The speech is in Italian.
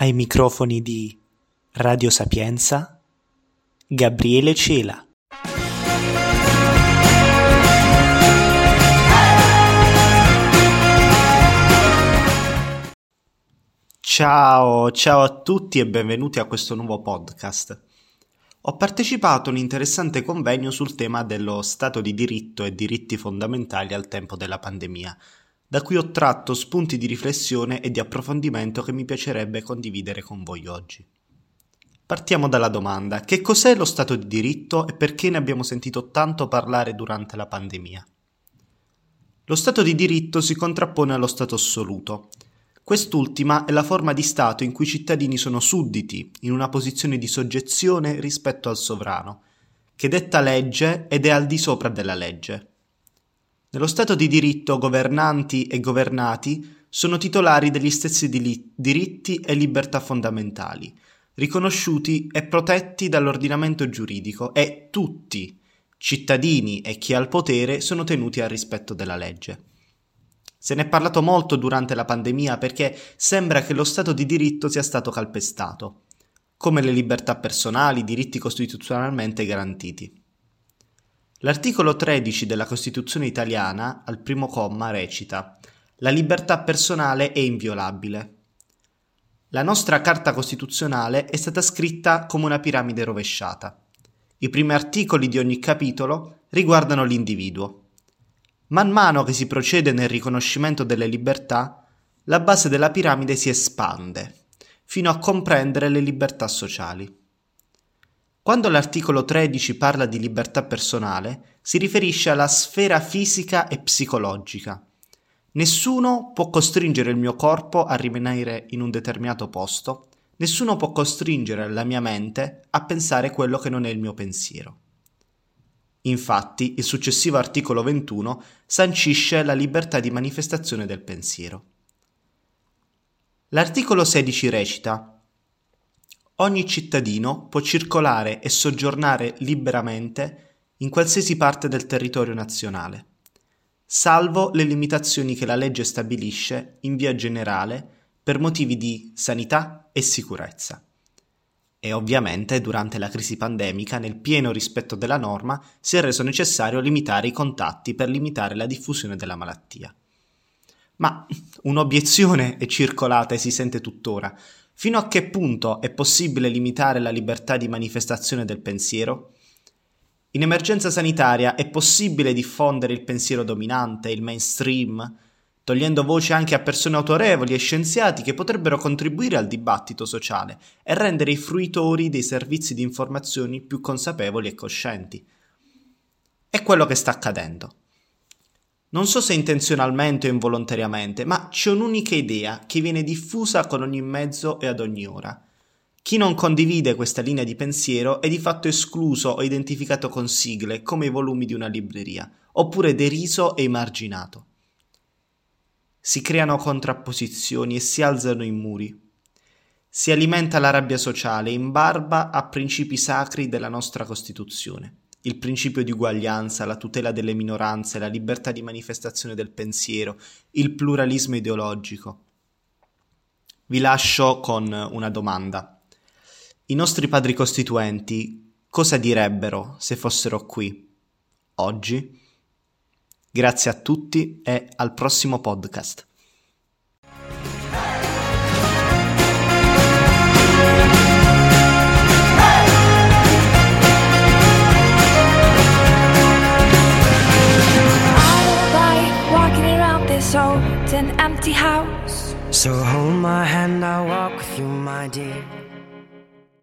ai microfoni di Radio Sapienza Gabriele Cela. Ciao, ciao a tutti e benvenuti a questo nuovo podcast. Ho partecipato a un interessante convegno sul tema dello Stato di diritto e diritti fondamentali al tempo della pandemia, da cui ho tratto spunti di riflessione e di approfondimento che mi piacerebbe condividere con voi oggi. Partiamo dalla domanda, che cos'è lo Stato di diritto e perché ne abbiamo sentito tanto parlare durante la pandemia? Lo Stato di diritto si contrappone allo Stato assoluto. Quest'ultima è la forma di Stato in cui i cittadini sono sudditi, in una posizione di soggezione rispetto al sovrano, che detta legge ed è al di sopra della legge. Nello Stato di diritto governanti e governati sono titolari degli stessi diritti e libertà fondamentali, riconosciuti e protetti dall'ordinamento giuridico e tutti, cittadini e chi ha il potere, sono tenuti al rispetto della legge. Se ne è parlato molto durante la pandemia perché sembra che lo Stato di diritto sia stato calpestato, come le libertà personali, diritti costituzionalmente garantiti. L'articolo 13 della Costituzione italiana, al primo comma, recita La libertà personale è inviolabile. La nostra Carta Costituzionale è stata scritta come una piramide rovesciata. I primi articoli di ogni capitolo riguardano l'individuo. Man mano che si procede nel riconoscimento delle libertà, la base della piramide si espande, fino a comprendere le libertà sociali. Quando l'articolo 13 parla di libertà personale, si riferisce alla sfera fisica e psicologica. Nessuno può costringere il mio corpo a rimanere in un determinato posto, nessuno può costringere la mia mente a pensare quello che non è il mio pensiero. Infatti, il successivo articolo 21 sancisce la libertà di manifestazione del pensiero. L'articolo 16 recita Ogni cittadino può circolare e soggiornare liberamente in qualsiasi parte del territorio nazionale, salvo le limitazioni che la legge stabilisce in via generale per motivi di sanità e sicurezza. E ovviamente durante la crisi pandemica, nel pieno rispetto della norma, si è reso necessario limitare i contatti per limitare la diffusione della malattia. Ma un'obiezione è circolata e si sente tuttora, Fino a che punto è possibile limitare la libertà di manifestazione del pensiero? In emergenza sanitaria è possibile diffondere il pensiero dominante, il mainstream, togliendo voce anche a persone autorevoli e scienziati che potrebbero contribuire al dibattito sociale e rendere i fruitori dei servizi di informazioni più consapevoli e coscienti. È quello che sta accadendo. Non so se intenzionalmente o involontariamente, ma c'è un'unica idea che viene diffusa con ogni mezzo e ad ogni ora. Chi non condivide questa linea di pensiero è di fatto escluso o identificato con sigle come i volumi di una libreria, oppure deriso e emarginato. Si creano contrapposizioni e si alzano i muri. Si alimenta la rabbia sociale in barba a principi sacri della nostra Costituzione il principio di uguaglianza, la tutela delle minoranze, la libertà di manifestazione del pensiero, il pluralismo ideologico. Vi lascio con una domanda. I nostri padri costituenti cosa direbbero se fossero qui oggi? Grazie a tutti e al prossimo podcast. An empty house. So hold my hand, I'll walk with you, my dear.